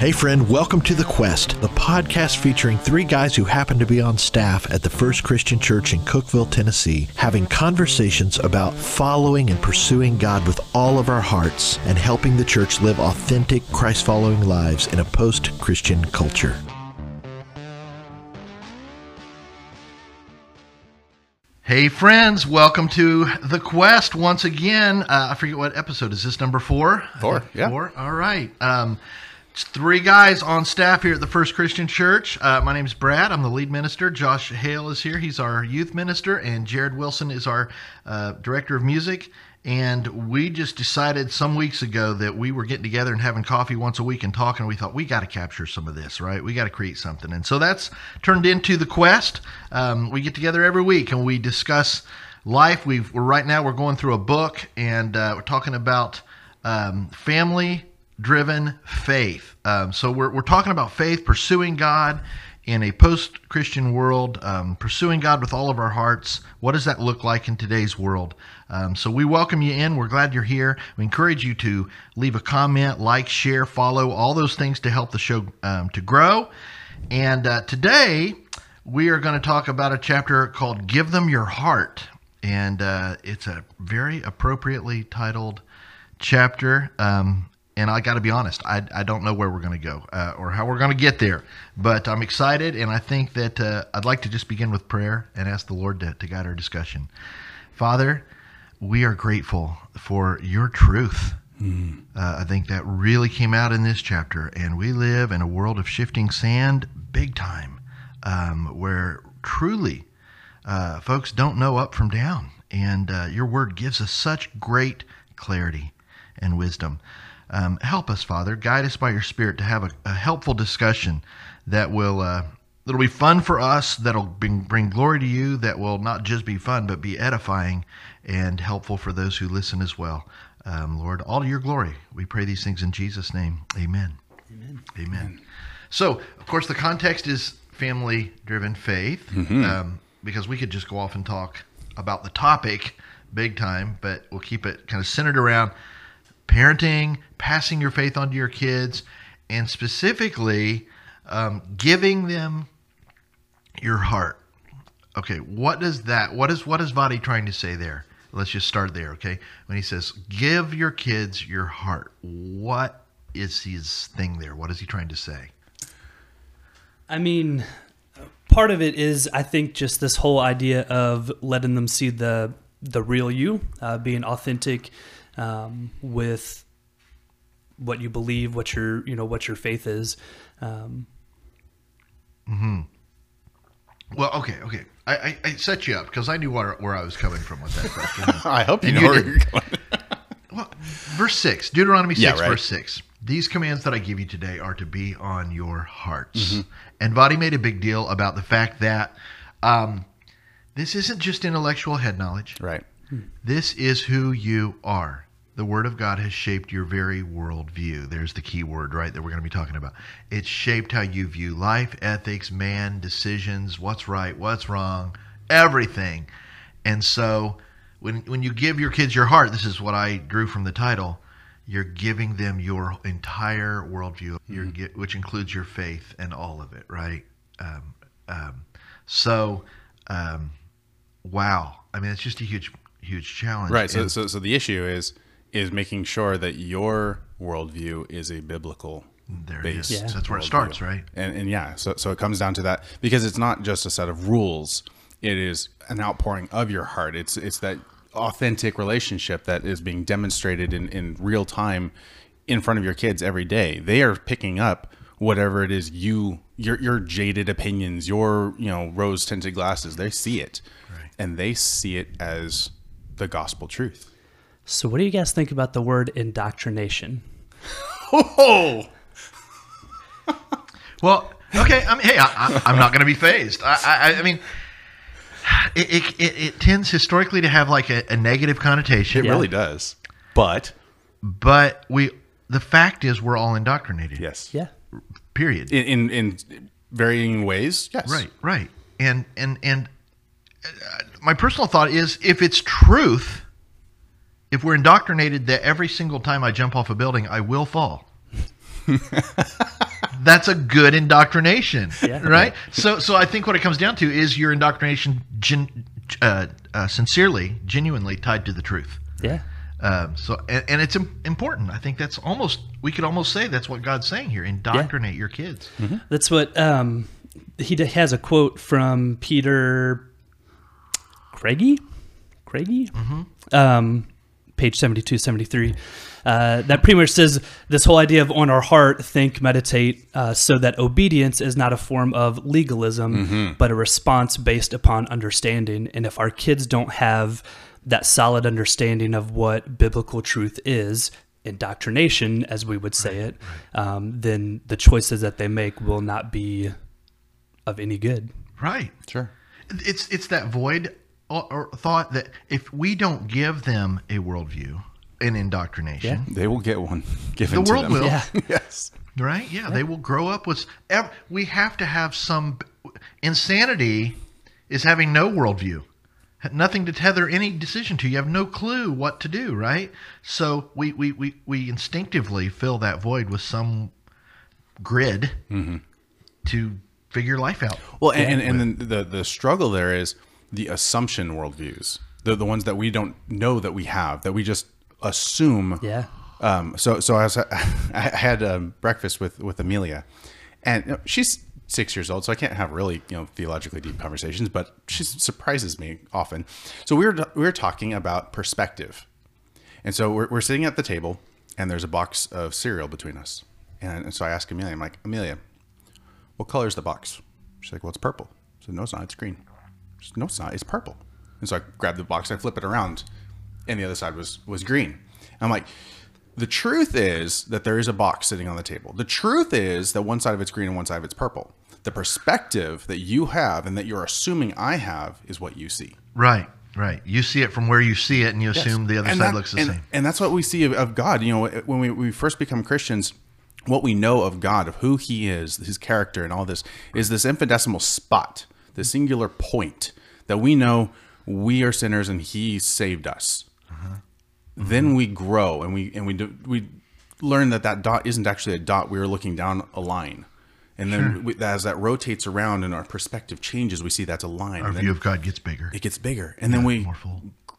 Hey, friend, welcome to The Quest, the podcast featuring three guys who happen to be on staff at the First Christian Church in Cookeville, Tennessee, having conversations about following and pursuing God with all of our hearts and helping the church live authentic, Christ following lives in a post Christian culture. Hey, friends, welcome to The Quest once again. Uh, I forget what episode is this, number four? Four, yeah. Four, all right. Um, it's three guys on staff here at the First Christian Church. Uh, my name is Brad. I'm the lead minister. Josh Hale is here. He's our youth minister, and Jared Wilson is our uh, director of music. And we just decided some weeks ago that we were getting together and having coffee once a week and talking. We thought we got to capture some of this, right? We got to create something, and so that's turned into the quest. Um, we get together every week and we discuss life. We've we're right now we're going through a book and uh, we're talking about um, family driven faith. Um, so we're, we're talking about faith, pursuing God in a post Christian world, um, pursuing God with all of our hearts. What does that look like in today's world? Um, so we welcome you in. We're glad you're here. We encourage you to leave a comment, like, share, follow, all those things to help the show um, to grow. And uh, today we are going to talk about a chapter called Give Them Your Heart. And uh, it's a very appropriately titled chapter. Um, and I got to be honest, I, I don't know where we're going to go uh, or how we're going to get there. But I'm excited, and I think that uh, I'd like to just begin with prayer and ask the Lord to, to guide our discussion. Father, we are grateful for your truth. Mm. Uh, I think that really came out in this chapter, and we live in a world of shifting sand, big time, um, where truly uh, folks don't know up from down. And uh, your word gives us such great clarity and wisdom. Um, help us, Father. Guide us by your Spirit to have a, a helpful discussion that will uh, that'll be fun for us. That'll bring, bring glory to you. That will not just be fun, but be edifying and helpful for those who listen as well. Um, Lord, all to your glory. We pray these things in Jesus' name. Amen. Amen. Amen. Amen. So, of course, the context is family-driven faith, mm-hmm. um, because we could just go off and talk about the topic big time, but we'll keep it kind of centered around parenting, passing your faith on to your kids, and specifically um, giving them your heart. Okay, what does that? What is what is Voddie trying to say there? Let's just start there. Okay, when he says give your kids your heart, what is his thing there? What is he trying to say? I mean, part of it is I think just this whole idea of letting them see the the real you, uh, being authentic um, with what you believe, what your you know what your faith is. Um, hmm. Well, okay, okay. I, I, I, set you up because I knew where, where I was coming from with that question. I hope you know you where you're going. well, verse six, Deuteronomy six, yeah, right. verse six. These commands that I give you today are to be on your hearts. Mm-hmm. And Voddie made a big deal about the fact that um, this isn't just intellectual head knowledge. Right. This is who you are the Word of God has shaped your very worldview. There's the key word, right, that we're going to be talking about. It's shaped how you view life, ethics, man, decisions, what's right, what's wrong, everything. And so when, when you give your kids your heart, this is what I drew from the title, you're giving them your entire worldview, mm-hmm. which includes your faith and all of it, right? Um, um, so, um, wow. I mean, it's just a huge, huge challenge. Right. So, and, so, so the issue is is making sure that your worldview is a biblical there base. Yeah. That's where it starts, right? And, and yeah, so, so it comes down to that because it's not just a set of rules. It is an outpouring of your heart. It's it's that authentic relationship that is being demonstrated in, in real time in front of your kids every day. They are picking up whatever it is you your your jaded opinions, your you know rose tinted glasses. They see it, right. and they see it as the gospel truth. So, what do you guys think about the word indoctrination? Oh, well, okay. I mean, hey, I, am not going to be phased. I, I, I mean, it, it, it, tends historically to have like a, a negative connotation. It yeah. really does. But, but we, the fact is, we're all indoctrinated. Yes. Yeah. Period. In in, in varying ways. Yes. Right. Right. And and and uh, my personal thought is, if it's truth if we're indoctrinated that every single time I jump off a building, I will fall. that's a good indoctrination, Yeah. right? So, so I think what it comes down to is your indoctrination gen, uh, uh, sincerely, genuinely tied to the truth. Yeah. Um, so, and, and it's important. I think that's almost we could almost say that's what God's saying here: indoctrinate your kids. That's what um, he has a quote from Peter Craigie, Craigie, um, page 72, 73. Uh, that pretty much says this whole idea of on our heart, think, meditate, uh, so that obedience is not a form of legalism, but a response based upon understanding. And if our kids don't have that solid understanding of what biblical truth is, indoctrination, as we would say it, um, then the choices that they make will not be of any good. Right. Sure. It's it's that void or, or thought that if we don't give them a worldview, an indoctrination, They will get one given the to world them. will. Yeah. yes. Right? Yeah, they will grow up with. ev- We have to have some. Insanity is having no worldview, nothing to tether any decision to. You have no clue what to do, right? So we we we, we instinctively fill that void with some grid mm-hmm. to figure life out. Well, and, and, and then the the struggle there is the assumption worldviews, the the ones that we don't know that we have, that we just assume. Yeah. Um. So so I was I had um, breakfast with with Amelia, and you know, she's six years old, so I can't have really you know theologically deep conversations, but she surprises me often. So we were we were talking about perspective, and so we're we're sitting at the table, and there's a box of cereal between us, and, and so I ask Amelia, I'm like Amelia, what color is the box? She's like, well, it's purple. Said, no, it's not. It's green. No, it's not. It's purple. And so I grab the box, I flip it around, and the other side was was green. And I'm like, the truth is that there is a box sitting on the table. The truth is that one side of it's green and one side of it's purple. The perspective that you have and that you're assuming I have is what you see. Right. Right. You see it from where you see it, and you assume the other And side that- looks the and, same. And that's what we see of, of God. You know, when we, we first become Christians, what we know of God, of who He is, His character, and all this, is this infinitesimal spot, the singular point that we know we are sinners and He saved us. Uh-huh. Then mm-hmm. we grow and we and we do, we learn that that dot isn't actually a dot. We are looking down a line. And then we, as that rotates around and our perspective changes, we see that's a line. Our view of God gets bigger. it gets bigger. And then we more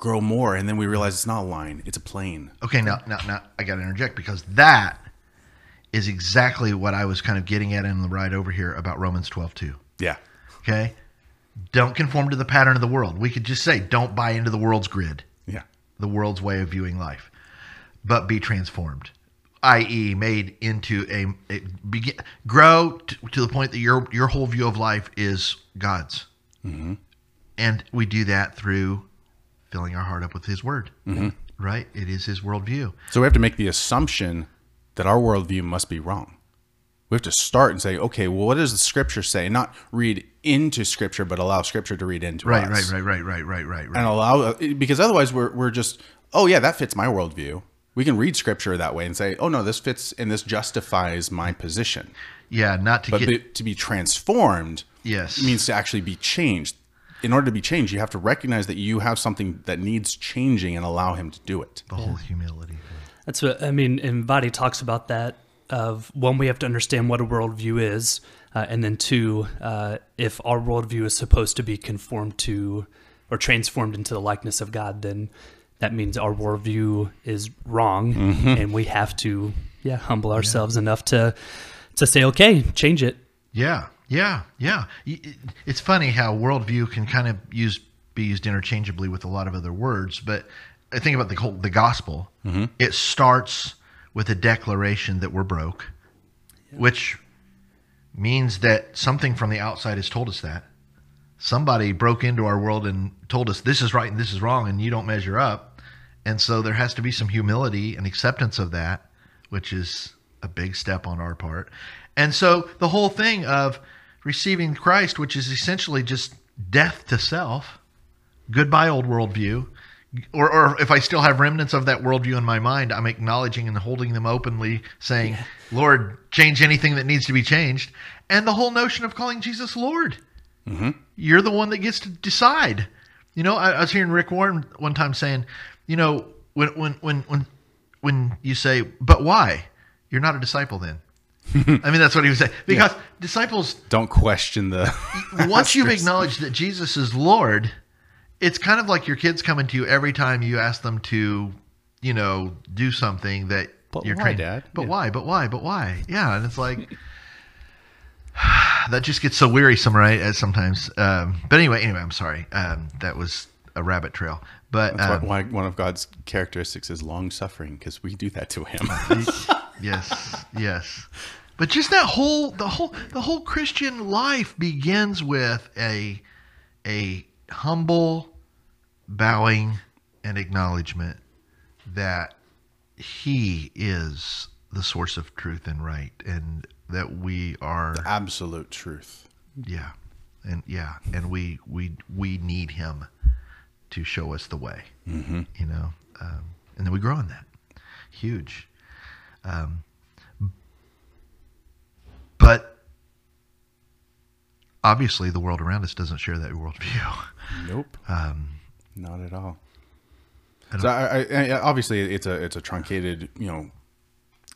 grow more. And then we realize it's not a line, it's a plane. Okay, now, now, now I got to interject because that is exactly what I was kind of getting at in the ride over here about Romans 12 2. Yeah. Okay? Don't conform to the pattern of the world. We could just say, don't buy into the world's grid, Yeah. the world's way of viewing life, but be transformed, i.e., made into a, a begin, grow t- to the point that your your whole view of life is God's, mm-hmm. and we do that through filling our heart up with His Word. Mm-hmm. Right? It is His worldview. So we have to make the assumption that our worldview must be wrong. We have to start and say, okay, well, what does the scripture say? Not read into scripture, but allow scripture to read into Right, us. right, right, right, right, right, right, right. And allow, uh, because otherwise we're, we're just, oh, yeah, that fits my worldview. We can read scripture that way and say, oh, no, this fits and this justifies my position. Yeah, not to But get be, to be transformed Yes. means to actually be changed. In order to be changed, you have to recognize that you have something that needs changing and allow him to do it. the whole humility. That's what I mean. And Voddie talks about that. Of one, we have to understand what a worldview is, uh, and then two, uh, if our worldview is supposed to be conformed to or transformed into the likeness of God, then that means our worldview is wrong, and we have to, yeah, humble ourselves enough to to say, okay, change it. Yeah, yeah, yeah. It's funny how worldview can kind of use be used interchangeably with a lot of other words, but I think about the whole the gospel. It starts with a declaration that we're broke, which means that something from the outside has told us that somebody broke into our world and told us this is right and this is wrong and you don't measure up. And so there has to be some humility and acceptance of that, which is a big step on our part. And so the whole thing of receiving Christ, which is essentially just death to self, goodbye, old worldview. Or, or if I still have remnants of that worldview in my mind, I'm acknowledging and holding them openly, saying, Lord, change anything that needs to be changed. And the whole notion of calling Jesus Lord. Mm-hmm. You're the one that gets to decide. You know, I, I was hearing Rick Warren one time saying, you know, when when when when when you say, but why? You're not a disciple then. I mean, that's what he was saying. Because disciples, Don't question the. once you've acknowledged that Jesus is Lord, it's kind of like your kids coming to you every time you ask them to, you know, do something that But you're why, trained. Dad? But Yeah. why? But why? But why? Yeah, and it's like that just gets so wearisome, right? As sometimes. Um, but anyway, anyway, I'm sorry. Um, that was a rabbit trail. But That's um, why, why one of God's characteristics is long suffering because we do that to him. yes, yes. But just that whole the whole the whole Christian life begins with a a humble bowing and acknowledgement that he is the source of truth and right and that we are Absolute truth. yeah and yeah and we we we need him to show us the way mm-hmm. you know um, and then we grow in that huge um, but obviously the world around us doesn't share that worldview Nope. um, Not at all. I So I, I, obviously it's a it's a truncated you know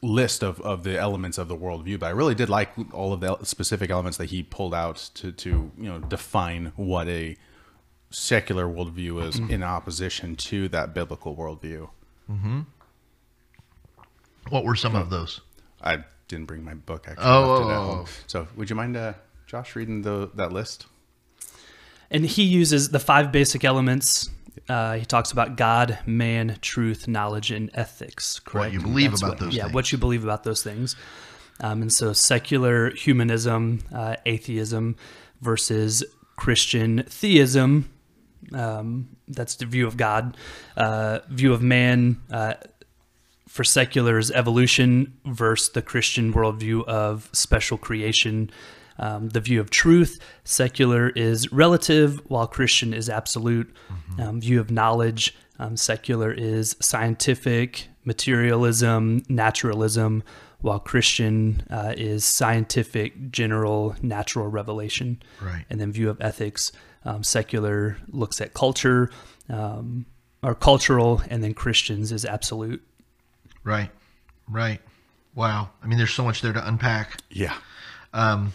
list of, of the elements of the worldview, but I really did like all of the specific elements that he pulled out to to you know define what a secular worldview is in opposition to that biblical worldview. Mm-hmm. what were some of those I didn't bring my book actually. Oh, oh, oh. So would you mind, uh, Josh, reading the that list? And he uses the five basic elements. Uh, he talks about God, man, truth, knowledge, and ethics. Correct. what you believe about what- those yeah, things what you believe about those things. Um, and so secular humanism, uh, atheism versus Christian theism. Um, that's the view of God. Uh, view of man uh, for seculars, evolution versus the Christian worldview of special creation. Um, the view of truth, secular is relative, while Christian is absolute. Um, view of knowledge, um, secular is scientific, materialism, naturalism, while Christian uh, is scientific, general, natural revelation. Right. And then view of ethics, um, secular looks at culture um, or cultural, and then Christians is absolute. right right wow i mean there's so much there to unpack Yeah. Um,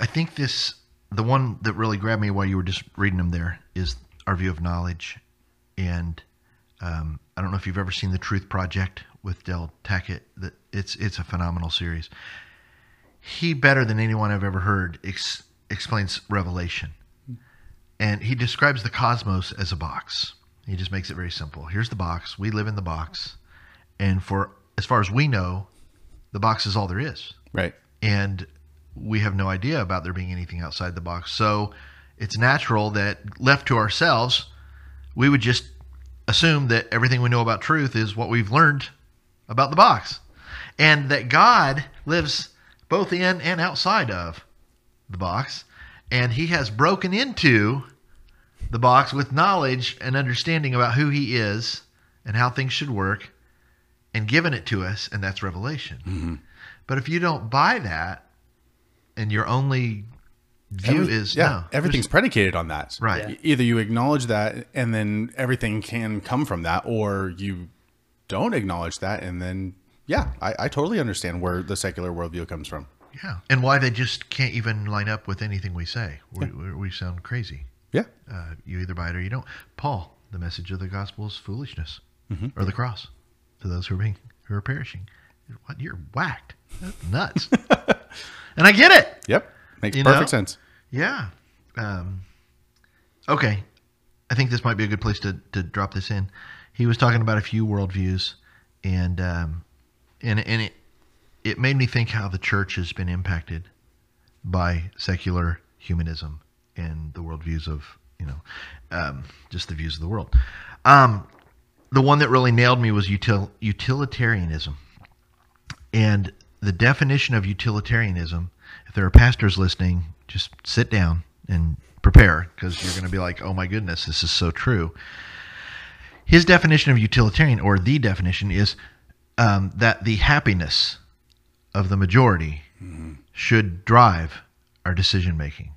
I think this, the one that really grabbed me while you were just reading them there, is our view of knowledge. And um, I don't know if you've ever seen the Truth Project with Del Tackett. That it's it's a phenomenal series. He better than anyone I've ever heard ex- explains Revelation, and he describes the cosmos as a box. He just makes it very simple. Here's the box. We live in the box, and for as far as we know, the box is all there is Right. and we have no idea about there being anything outside the box. So it's natural that left to ourselves, we would just assume that everything we know about truth is what we've learned about the box. And that God lives both in and outside of the box. And he has broken into the box with knowledge and understanding about who he is and how things should work and given it to us. And that's revelation. But if you don't buy that, and your only view Every- is yeah, no, everything's predicated on that. Right. E- Either you acknowledge that, and then everything can come from that, or you don't acknowledge that, and then yeah, I, I totally understand where the secular worldview comes from. yeah, and why they just can't even line up with anything we say. We, we, we sound crazy. Yeah. Uh, you either buy it or you don't. Paul, the message of the gospel is foolishness, or the cross to those who are being who are perishing. What you're whacked, That's nuts, and I get it. Yep. Makes You perfect know? sense. Yeah. Um, okay. I think this might be a good place to, to drop this in. He was talking about a few worldviews, and um, and and it it made me think how the church has been impacted by secular humanism and the worldviews of you know um, just the views of the world. Um, the one that really nailed me was util- utilitarianism, and the definition of utilitarianism. If there are pastors listening, just sit down and prepare because you're going to be like, "Oh my goodness, this is so true." His definition of utilitarian, or the definition, is um, that the happiness of the majority mm-hmm. should drive our decision making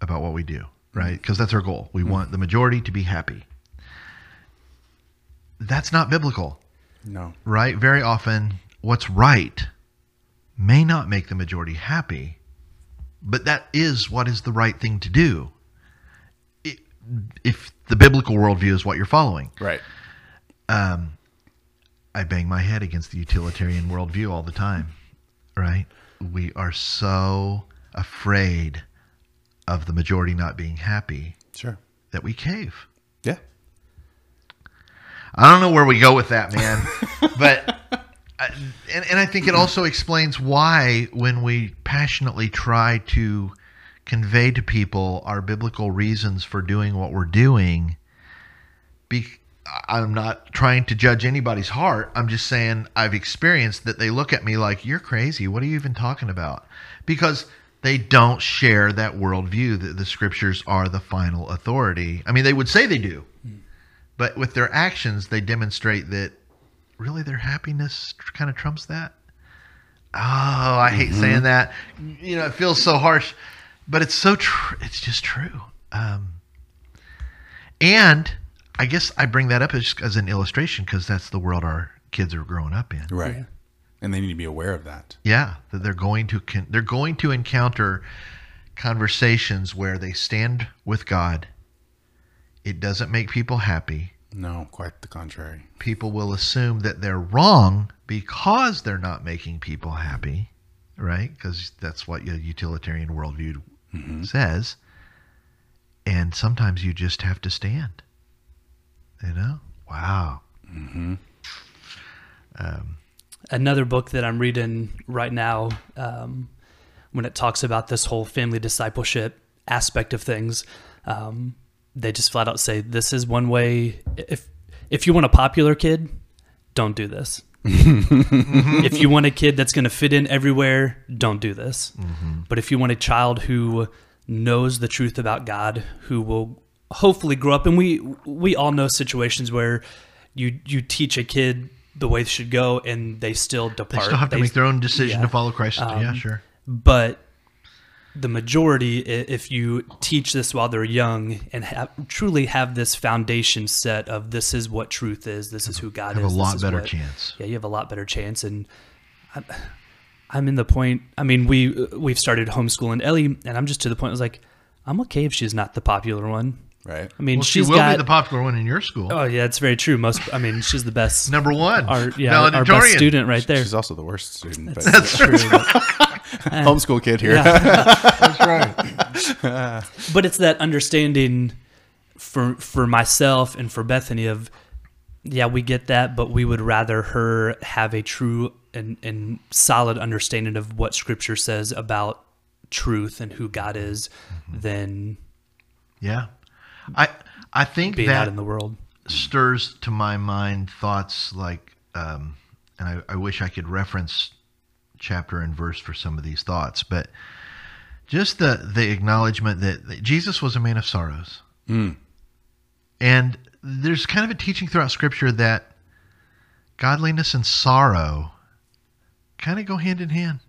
about what we do, right? Mm-hmm. Because that's our goal. We mm-hmm. want the majority to be happy. That's not biblical. No. right? Very often, what's right may not make the majority happy, but that is what is the right thing to do. If the biblical worldview is what you're following, Right. Um, I bang my head against the utilitarian worldview all the time, right? We are so afraid of the majority not being happy Sure. that we cave. Yeah. I don't know where we go with that, man. but I- and, and I think it also explains why when we passionately try to convey to people our biblical reasons for doing what we're doing, be, I'm not trying to judge anybody's heart. I'm just saying I've experienced that they look at me like, you're crazy. What are you even talking about? Because they don't share that worldview that the scriptures are the final authority. I mean, they would say they do, but with their actions, they demonstrate that really their happiness kind of trumps that. Oh, I hate saying that. You know, it feels so harsh, but it's so true. It's just true. Um, and I guess I bring that up as, as an illustration because that's the world our kids are growing up in. Right. Yeah. And they need to be aware of that. Yeah, that they're going to con- they're going to encounter conversations where they stand with God. It doesn't make people happy. No, quite the contrary. People will assume that they're wrong because they're not making people happy, right? Because that's what a utilitarian worldview says. And sometimes you just have to stand. You know? Wow. another book that I'm reading right now, um, when it talks about this whole family discipleship aspect of things, um, they just flat out say this is one way. If if you want a popular kid, don't do this. if you want a kid that's going to fit in everywhere, don't do this. But if you want a child who knows the truth about God, who will hopefully grow up, and we we all know situations where you you teach a kid the way they should go, and they still depart. They still have to They- make their own decision yeah. to follow Christ. yeah, Um, sure. but the majority, if you teach this while they're young and have, truly have this foundation set of this is what truth is, this is who God is, you Have a is, this lot is better what- chance. Yeah, you have a lot better chance. And I'm, I'm in the point. I mean, we we've started homeschooling Ellie, and I'm just to the point. I was like, I'm okay if she's not the popular one. Right. I mean, Well, she she's will got. be the popular one in your school. oh yeah, it's very true. Most. I mean, she's the best. Number one. Our yeah, our best student right there. She's also the worst student. But That's True, but- homeschool kid here. yeah. That's right. but it's that understanding for for myself and for Bethany of yeah we get that but we would rather her have a true and, and solid understanding of what scripture says about truth and who God is than Yeah. I I think being that out in the world. stirs to my mind thoughts like, um, and I, I wish I could reference chapter and verse for some of these thoughts, but just the the acknowledgement that, that Jesus was a man of sorrows, and there's kind of a teaching throughout Scripture that godliness and sorrow kind of go hand in hand.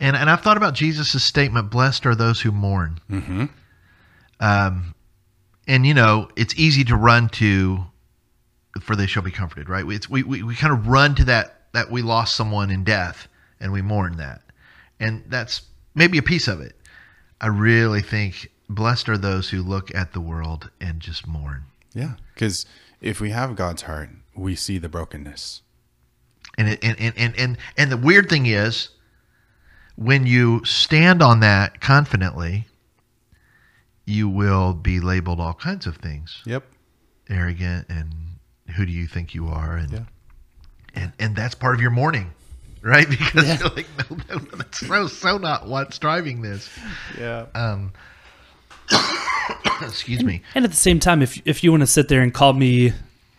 And and I've thought about Jesus' statement, "Blessed are those who mourn." Mm-hmm. Um, and you know it's easy to run to for they shall be comforted right it's, we, we, we kind of run to that that we lost someone in death and we mourn that and that's maybe a piece of it i really think blessed are those who look at the world and just mourn Yeah. Because if we have God's heart, we see the brokenness. and it, and, and, and and and the weird thing is when you stand on that confidently you will be labeled all kinds of things Yep. arrogant and who do you think you are and Yeah. and and that's part of your mourning right because you're like no, no, no that's so so not what's driving this Yeah. um excuse me And at the same time, if if you want to sit there and call me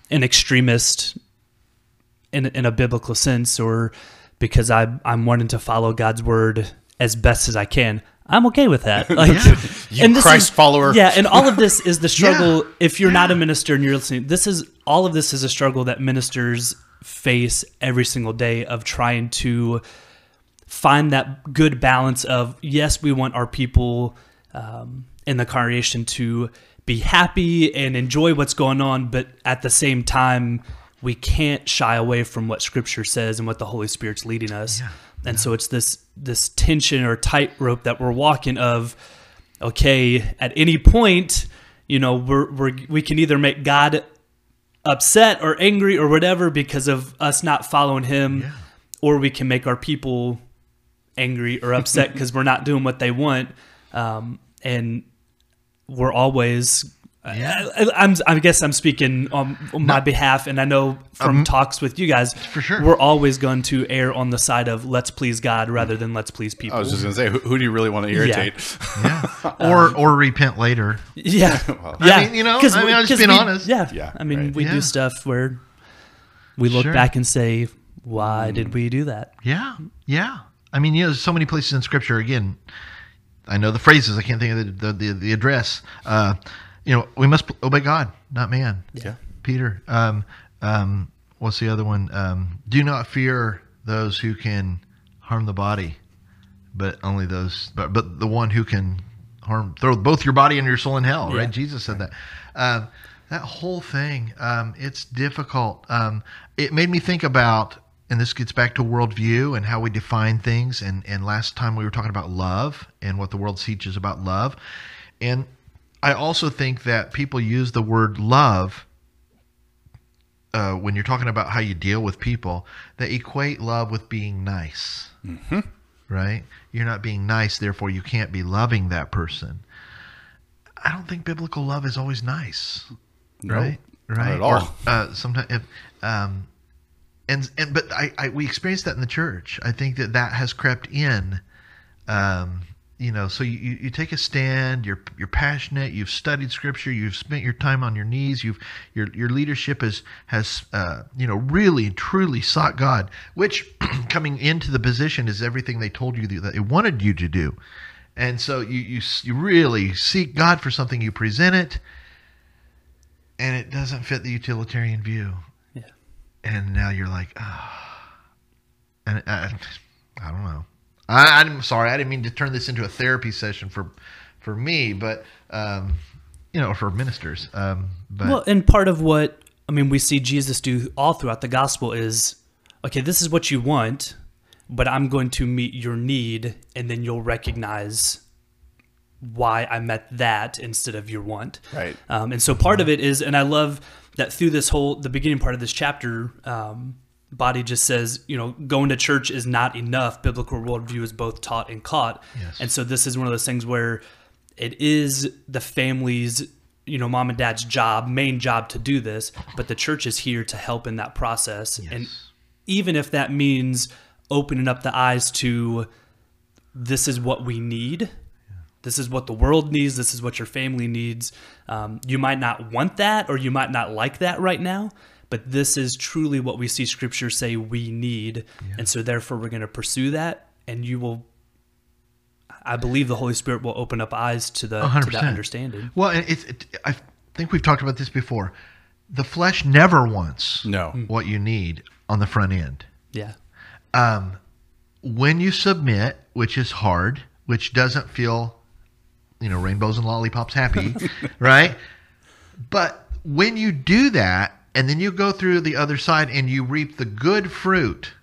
an extremist in in a biblical sense, or because I I'm wanting to follow God's word as best as I can, I'm okay with that. Like, Yeah. You and Christ is- follower. Yeah, and all of this is the struggle. Yeah. If you're not a minister and you're listening, this is all of this is a struggle that ministers face every single day of trying to find that good balance of yes, we want our people um, in the congregation to be happy and enjoy what's going on, but at the same time, we can't shy away from what Scripture says and what the Holy Spirit's leading us. Yeah. And so it's this this tension or tightrope that we're walking of, okay, at any point, you know, we're, we're we can either make God upset or angry or whatever because of us not following Him, Yeah. or we can make our people angry or upset because we're not doing what they want, um, and we're always. Yeah. I, I, I'm, I guess I'm speaking on, on my behalf, and I know from talks with you guys, Um, For sure. we're always going to err on the side of let's please God rather than let's please people. I was just gonna say, who, who do you really want to irritate? Yeah. or or repent later. yeah, Well, yeah. I mean, you know, 'Cause I mean, I'm just being we- honest. Yeah, Yeah, I mean, right. we Yeah. do stuff where we look Sure. back and say, "Why did we do that?" Yeah, yeah. I mean, you know, there's so many places in Scripture. Again, I know the phrases. I can't think of the the, the, the address. Uh, you know, we must obey God, not man. Yeah. Peter. Um, um, what's the other one? Um, do not fear those who can harm the body, but only those. But but the one who can harm, throw both your body and your soul in hell. Yeah. Right? Jesus said that. Um, that whole thing, um, it's difficult. Um, it made me think about, and this gets back to worldview and how we define things. And and last time we were talking about love and what the world teaches about love, and I also think that people use the word love uh, when you're talking about how you deal with people, they equate love with being nice. Mm-hmm. Right? You're not being nice, therefore you can't be loving that person. I don't think biblical love is always nice. No, right? not Right? at all. Or, uh, sometimes, if, um, and and but I, I we experienced that in the church. I think that that has crept in. Um, you know, so you, you take a stand. You're you're passionate. You've studied scripture. You've spent your time on your knees. You've your your leadership has has uh, you know really and truly sought God, which coming into the position is everything they told you that they wanted you to do, and so you you you really seek God for something. You present it, and it doesn't fit the utilitarian view Yeah. and now you're like, ah, and I, I don't know. I, I'm sorry, I didn't mean to turn this into a therapy session for, for me, but um, you know, for ministers. Um, but Well, and part of what I mean, we see Jesus do all throughout the gospel is, okay, this is what you want, but I'm going to meet your need, and then you'll recognize why I met that instead of your want. Right. Um, and so part of it is, and I love that through this whole the beginning part of this chapter, um, Voddie just says, you know, going to church is not enough. Biblical worldview is both taught and caught. Yes. And so this is one of those things where it is the family's, you know, mom and dad's job, main job to do this, but the church is here to help in that process. And even if that means opening up the eyes to this is what we need. This is what the world needs. This is what your family needs. Um, you might not want that or you might not like that right now, but this is truly what we see scripture say we need. And so, therefore, we're going to pursue that. And you will, I believe the Holy Spirit will open up eyes to, the, to that understanding. well, it's, it, I think we've talked about this before. The flesh never wants No. what you need on the front end. Yeah. um, when you submit, which is hard, which doesn't feel, you know, rainbows and lollipops happy, right? But when you do that, and then you go through the other side and you reap the good fruit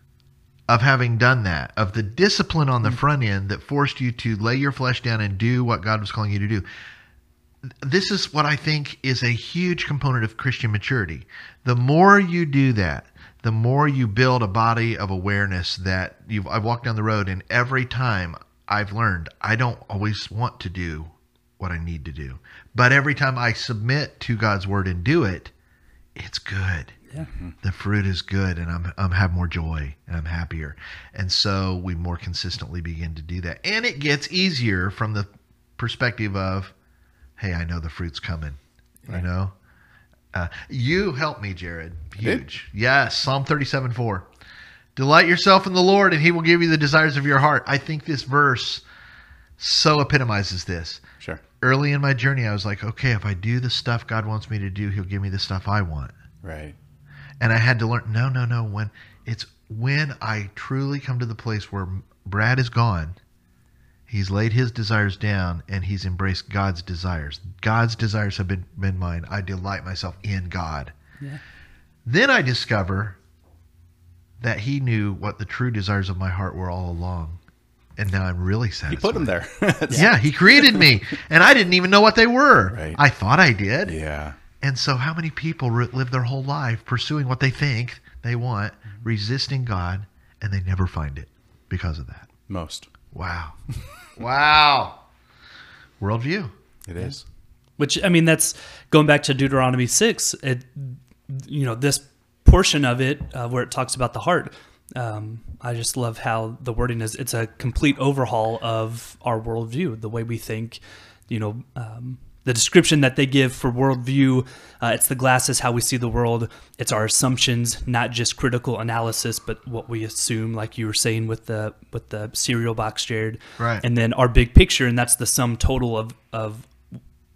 of having done that, of the discipline on the mm. front end that forced you to lay your flesh down and do what God was calling you to do this is what I think is a huge component of Christian maturity. The more you do that, the more you build a body of awareness that you've I've walked down the road and every time I've learned I don't always want to do what I need to do. But every time I submit to God's word and do it, it's good. Yeah. The fruit is good and I'm I'm have more joy and I'm happier. And so we more consistently begin to do that. And it gets easier from the perspective of hey, I know the fruit's coming. You know? Uh, you help me, Jared. Huge. Yes. Psalm 37 4. Delight yourself in the Lord, and he will give you the desires of your heart. I think this verse so epitomizes this. Sure. Early in my journey, I was like, okay, if I do the stuff God wants me to do, he'll give me the stuff I want. Right. And I had to learn no, no, no. When it's when I truly come to the place where Brad is gone, he's laid his desires down and he's embraced God's desires. God's desires have been, been mine. I delight myself in God. Yeah. Then I discover that He knew what the true desires of my heart were all along. And now I'm really satisfied. He put them there. Yeah, He created me. And I didn't even know what they were. Right. I thought I did. yeah. And so, how many people re- live their whole life pursuing what they think they want, resisting God, and they never find it because of that? Most. Wow. wow. Worldview. It is. Which I mean, that's going back to Deuteronomy six. It, you know, this portion of it uh, where it talks about the heart. Um, I just love how the wording is. It's a complete overhaul of our worldview, the way we think. You know, um, the description that they give for worldview. Uh, it's the glasses, how we see the world. It's our assumptions, not just critical analysis, but what we assume, like you were saying with the with the cereal box, Jared. Right. And then our big picture, and that's the sum total of of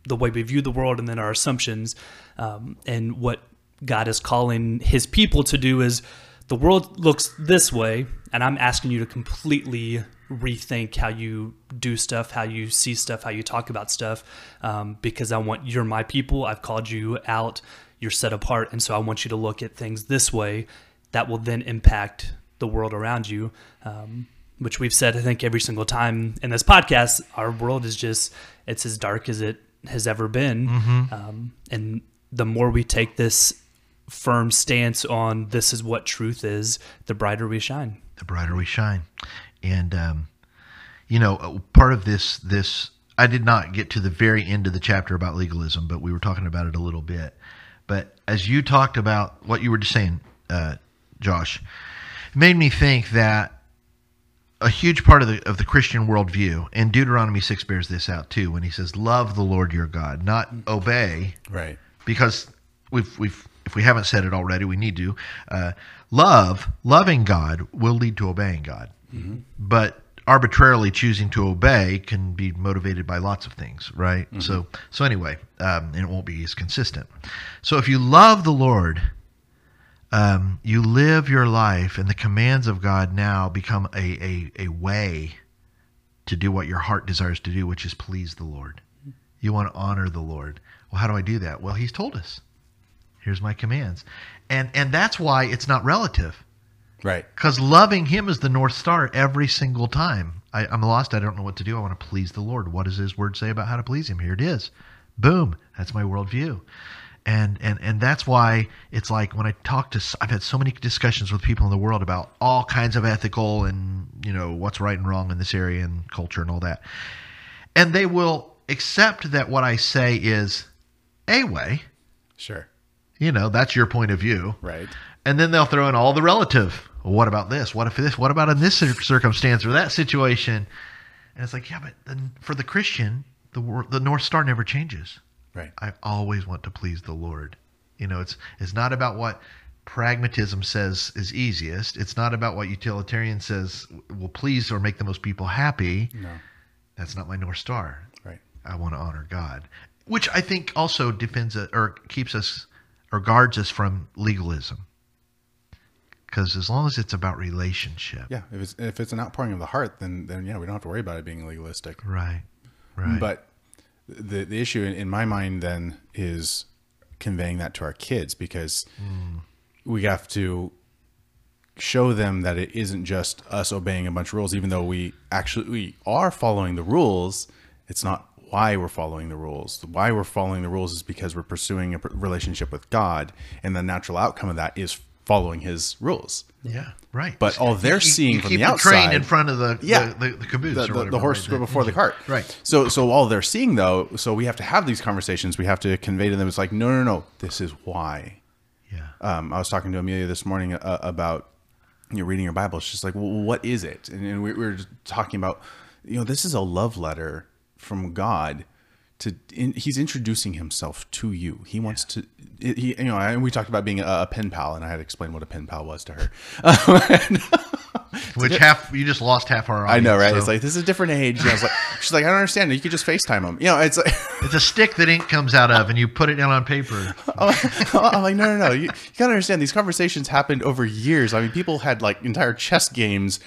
the way we view the world and then our assumptions um, and what god is calling his people to do is the world looks this way and i'm asking you to completely rethink how you do stuff how you see stuff how you talk about stuff um, because i want you're my people. I've called you out. You're set apart. And so i want you to look at things this way that will then impact the world around you um, which we've said i think every single time in this podcast our world is just it's as dark as it has ever been. Um, and the more we take this firm stance on this is what truth is the brighter we shine the brighter we shine. And um, you know, uh, part of this this I did not get to the very end of the chapter about legalism, but we were talking about it a little bit. But as you talked about what you were just saying, uh, Josh, it made me think that a huge part of the of the Christian worldview, and Deuteronomy six bears this out too, when he says, "Love the Lord your God, not obey." Right. because we've we've if we haven't said it already, we need to. Uh, love, loving God will lead to obeying God, but arbitrarily choosing to obey can be motivated by lots of things, right? So so anyway, um, and it won't be as consistent. So if you love the Lord, um, you live your life, and the commands of God now become a, a, a way to do what your heart desires to do, which is please the Lord. You want to honor the Lord. Well, how do I do that? Well, He's told us. Here's my commands, and and that's why it's not relative, Right. because loving Him is the north star every single time. I, I'm lost. I don't know what to do. I want to please the Lord. What does His Word say about how to please Him? Here it is. Boom. That's my worldview. And, and and that's why it's like when I talk to I've had so many discussions with people in the world about all kinds of ethical and you know what's right and wrong in this area and culture and all that and they will accept that what I say is a way. Sure. You know, that's your point of view. Right. And then they'll throw in all the relative. Well, what about this? What if this? What about in this circumstance or that situation? And it's like, yeah, but then for the Christian, the the North Star never changes. Right. I always want to please the Lord. You know, it's it's not about what pragmatism says is easiest. It's not about what utilitarian says will please or make the most people happy. No. That's not my North Star. Right. I want to honor God, which I think also defends it or keeps us or guards us from legalism. Because as long as it's about relationship, Yeah. If it's if it's an outpouring of the heart, then then yeah, we don't have to worry about it being legalistic. right, right, But the the issue in, in my mind then is conveying that to our kids because hmm. we have to show them that it isn't just us obeying a bunch of rules, even though we actually we are following the rules. It's not why we're following the rules. Why we're following the rules is because we're pursuing a relationship with God, and the natural outcome of that is following His rules. yeah, right. But all they're You- seeing you from keep the train outside- in front of the Yeah. the, the, the caboose the, or the, whatever, the horse right? before the cart. Right. So so all they're seeing though, so we have to have these conversations. We have to convey to them. It's like no no no. This is why. Yeah, Um, I was talking to Amelia this morning uh, about you know reading your Bible. She's like, well, what is it? And, and we, we were just talking about you know this is a love letter from God. To in, he's introducing himself to you. He wants to. He, you know, and we talked about being a, a pen pal, and I had to explain what a pen pal was to her. which half you just lost half our. I know, right? so It's like this is a different age. And I was like, she's like, I don't understand. You could just FaceTime him. You know, it's like, it's a stick that ink comes out of, and you put it down on paper. I'm like, no, no, no. You, you gotta understand. These conversations happened over years. I mean, people had like entire chess games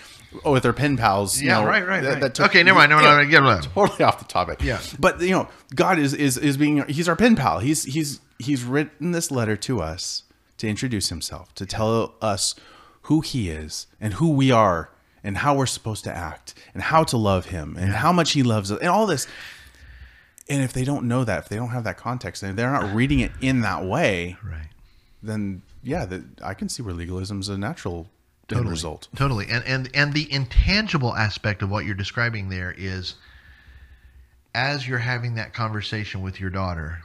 Oh, with their pen pals. you Yeah, know, right, right, that- right. that took- okay, never mind. Never you mind. It out. Totally off the topic. Yeah. but you know, God is is is being. He's our pen pal. He's he's he's written this letter to us to introduce himself, to tell us who he is and who we are and how we're supposed to act and how to love him and how much he loves us and all this. And if they don't know that, if they don't have that context, and they're not reading it in that way, Right. then yeah, that I can see where legalism is a natural Totally. result. Totally. And and and the intangible aspect of what you're describing there is as you're having that conversation with your daughter,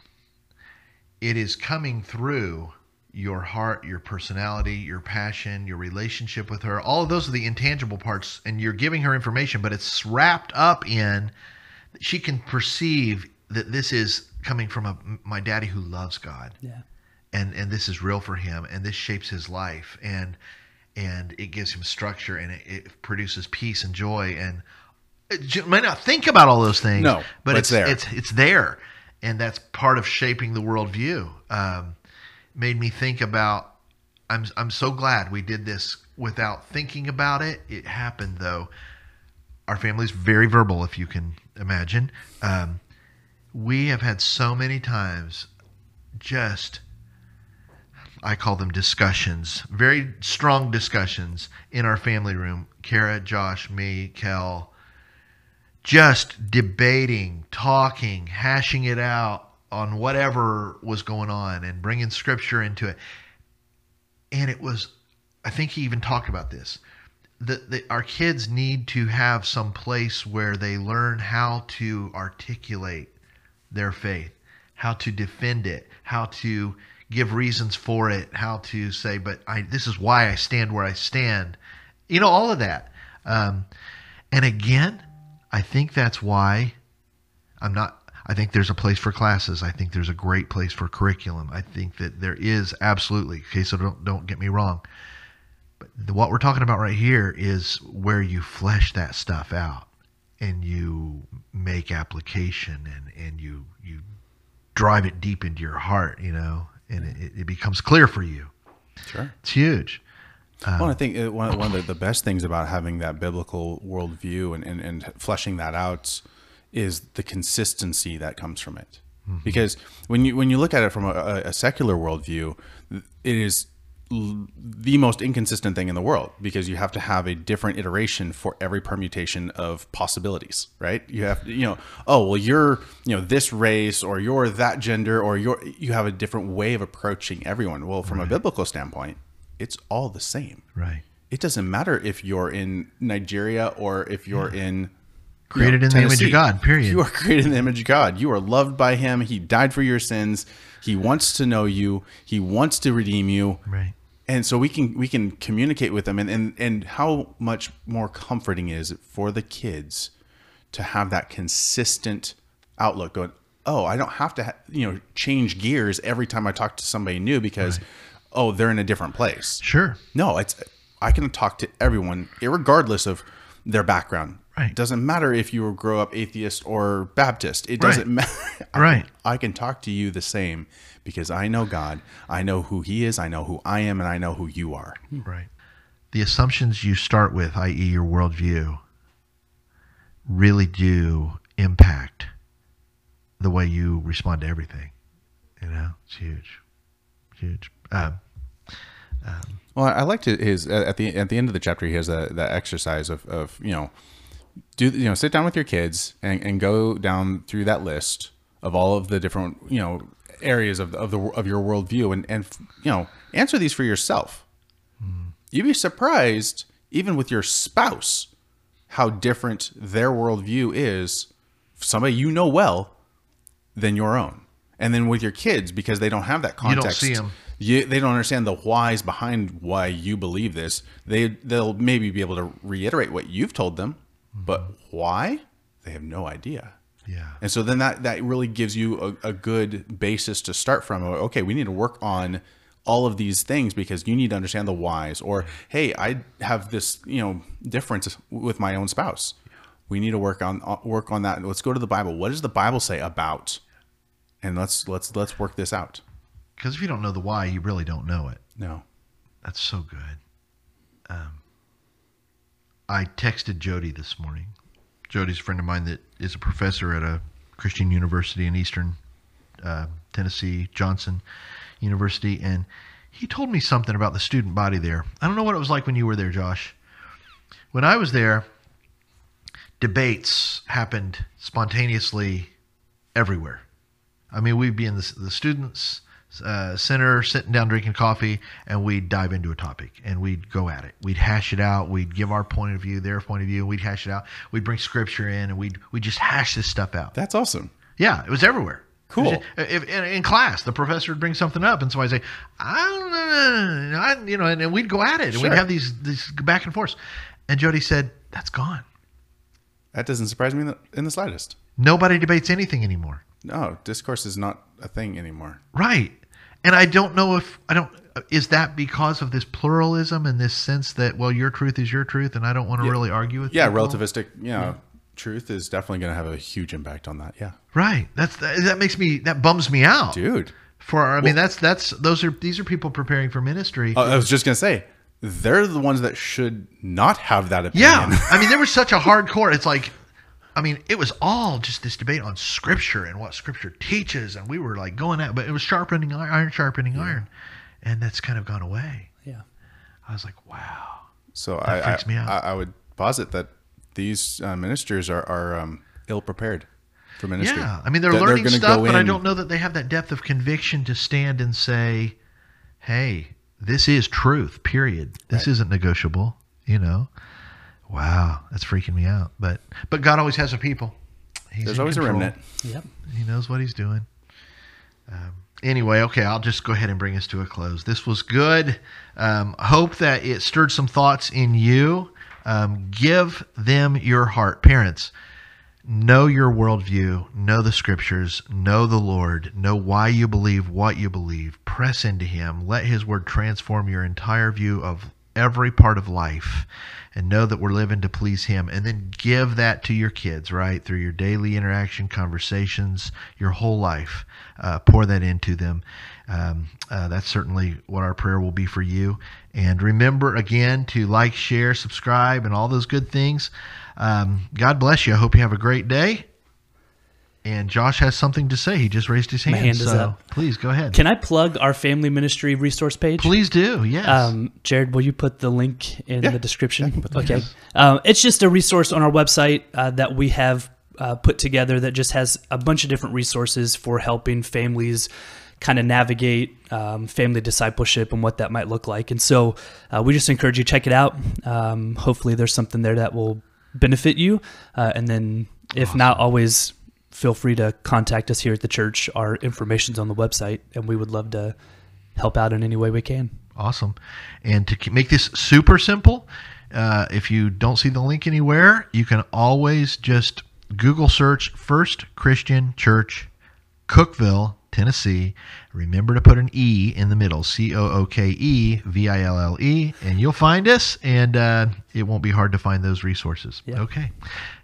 it is coming through your heart, your personality, your passion, your relationship with her. All of those are the intangible parts and you're giving her information, but it's wrapped up in she can perceive that this is coming from a my daddy who loves God Yeah. and and this is real for him and this shapes his life and and it gives him structure and it, it produces peace and joy and it you might not think about all those things No, but but it's it's there. it's it's there and that's part of shaping the worldview. Um, made me think about I'm I'm so glad we did this without thinking about it. It happened though. Our family's very verbal if you can imagine. Um, we have had so many times just I call them discussions, very strong discussions in our family room. Kara, Josh, me, Kel, just debating, talking, hashing it out on whatever was going on and bringing scripture into it. And it was, I think he even talked about this. That our kids need to have some place where they learn how to articulate their faith, how to defend it, how to give reasons for it, how to say, but I this is why I stand where I stand. You know, all of that. Um, and again, I think that's why I'm not. I think there's a place for classes. I think there's a great place for curriculum. I think that there is absolutely. Okay, so don't don't get me wrong. But what we're talking about right here is where you flesh that stuff out and you make application and and you you drive it deep into your heart. You know, and it, it becomes clear for you. Sure. It's huge. well, I think uh, one, one of the, the best things about having that biblical worldview and, and, and fleshing that out is the consistency that comes from it. Because when you when you look at it from a, a secular worldview, it is the most inconsistent thing in the world because you have to have a different iteration for every permutation of possibilities, right? You have to, you know, oh well, you're you know this race or you're that gender or you're you have a different way of approaching everyone. Well, from a biblical standpoint, it's all the same. Right. It doesn't matter if you're in Nigeria or if you're in you Created in the image of God, period. You are created in the image of God. You are loved by Him. He died for your sins. He wants to know you. He wants to redeem you. Right. And so we can we can communicate with them. And and and how much more comforting is it for the kids to have that consistent outlook going. Oh, I don't have to ha- you know change gears every time I talk to somebody new because oh they're in a different place. Sure. No, it's I can talk to everyone, regardless of their background. Right. It doesn't matter if you were grow up atheist or Baptist. It doesn't matter. I Right. I can talk to you the same because I know God. I know who He is. I know who I am, and I know who you are. Right. The assumptions you start with, i.e., your worldview, really do impact the way you respond to everything. You know, it's huge, huge. Um, Well, I liked it. His at the at the end of the chapter, he has that that exercise of of you know, do you know sit down with your kids and, and go down through that list of all of the different you know areas of the, of the of your worldview and and you know answer these for yourself. You'd be surprised, even with your spouse, how different their worldview is, somebody you know well, than your own. And then with your kids, because they don't have that You don't context, see 'em. you, they don't understand the whys behind why you believe this. They they'll maybe be able to reiterate what you've told them, but why? They have no idea. Yeah. And so then that that really gives you a, a good basis to start from. Okay, we need to work on all of these things because you need to understand the whys. Or hey, I have this you know difference with my own spouse. We need to work on uh, work on that. Let's go to the Bible. What does the Bible say about? And let's let's let's work this out. Because if you don't know the why, you really don't know it. No. That's so good. Um, I texted Jody this morning. Jody's a friend of mine that is a professor at a Christian university in Eastern uh, Tennessee, Johnson University, and he told me something about the student body there. I don't know what it was like when you were there, Josh. When I was there, debates happened spontaneously everywhere. I mean, we'd be in the, the students' uh, center, sitting down drinking coffee, and we'd dive into a topic and we'd go at it. We'd hash it out. We'd give our point of view, their point of view, and we'd hash it out. We'd bring scripture in, and we'd we just hash this stuff out. That's awesome. Yeah, it was everywhere. Cool. Was just- if, in, in class, the professor would bring something up, and so I'd say, I don't know, I, you know, and, and we'd go at it, and we'd have these these back and forth. And Jody said, "That's gone. That doesn't surprise me in the, in the slightest. Nobody debates anything anymore." No, discourse is not a thing anymore. Right. And I don't know if I don't is that because of this pluralism and this sense that well your truth is your truth and I don't want to really argue with Yeah, people? relativistic, you know, truth is definitely going to have a huge impact on that. Yeah. Right. That's that makes me that bums me out. Dude. For I mean that's that's those are these are people preparing for ministry. I was just going to say, they're the ones that should not have that opinion. yeah. I mean there was such a hardcore it's like I mean it was all just this debate on scripture and what scripture teaches and we were like going at but it was sharpening iron, iron sharpening iron and that's kind of gone away. Yeah. I was like, wow. So That I, freaks I, me out. I, I would posit that these uh, ministers are, are um, ill prepared for ministry. Yeah, I mean they're That learning gonna stuff, go but I don't know that they have that depth of conviction to stand and say, "Hey, this is truth." Period. This isn't negotiable. You know. Wow, that's freaking me out. But but God always has a people. He's There's always control. a remnant. Yep. He knows what he's doing. Um, anyway, okay, I'll just go ahead and bring us to a close. This was good. Um, hope that it stirred some thoughts in you. Um, give them your heart, parents. Know your worldview, know the scriptures, know the Lord, know why you believe what you believe. Press into Him. Let His word transform your entire view of every part of life and know that we're living to please Him. And then give that to your kids, right? Through your daily interaction, conversations, your whole life. Uh, pour that into them. Um, uh, that's certainly what our prayer will be for you. And remember again to like, share, subscribe, and all those good things. Um, God bless you. I hope you have a great day. And Josh has something to say. He just raised his hand. My hand is so up. please go ahead. Can I plug our family ministry resource page? please do. Yes. Um, Jared, will you put the link in Yeah, the description? I can put the okay. Um, it's just a resource on our website uh, that we have uh, put together that just has a bunch of different resources for helping families kind of navigate um, family discipleship and what that might look like. And so uh, we just encourage you to check it out. Um, hopefully, there's something there that will benefit you. Uh, and then, if not, always feel free to contact us here at the church. Our information's on the website, and we would love to help out in any way we can. Awesome. And to make this super simple, uh, if you don't see the link anywhere, you can always just Google search First Christian Church, Cookeville, Tennessee. Remember to put an E in the middle C O O K E V I L L E, and you'll find us, and uh, it won't be hard to find those resources. Yeah. Okay.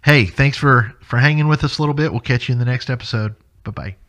Hey, thanks for, for hanging with us a little bit. We'll catch you in the next episode. Bye bye.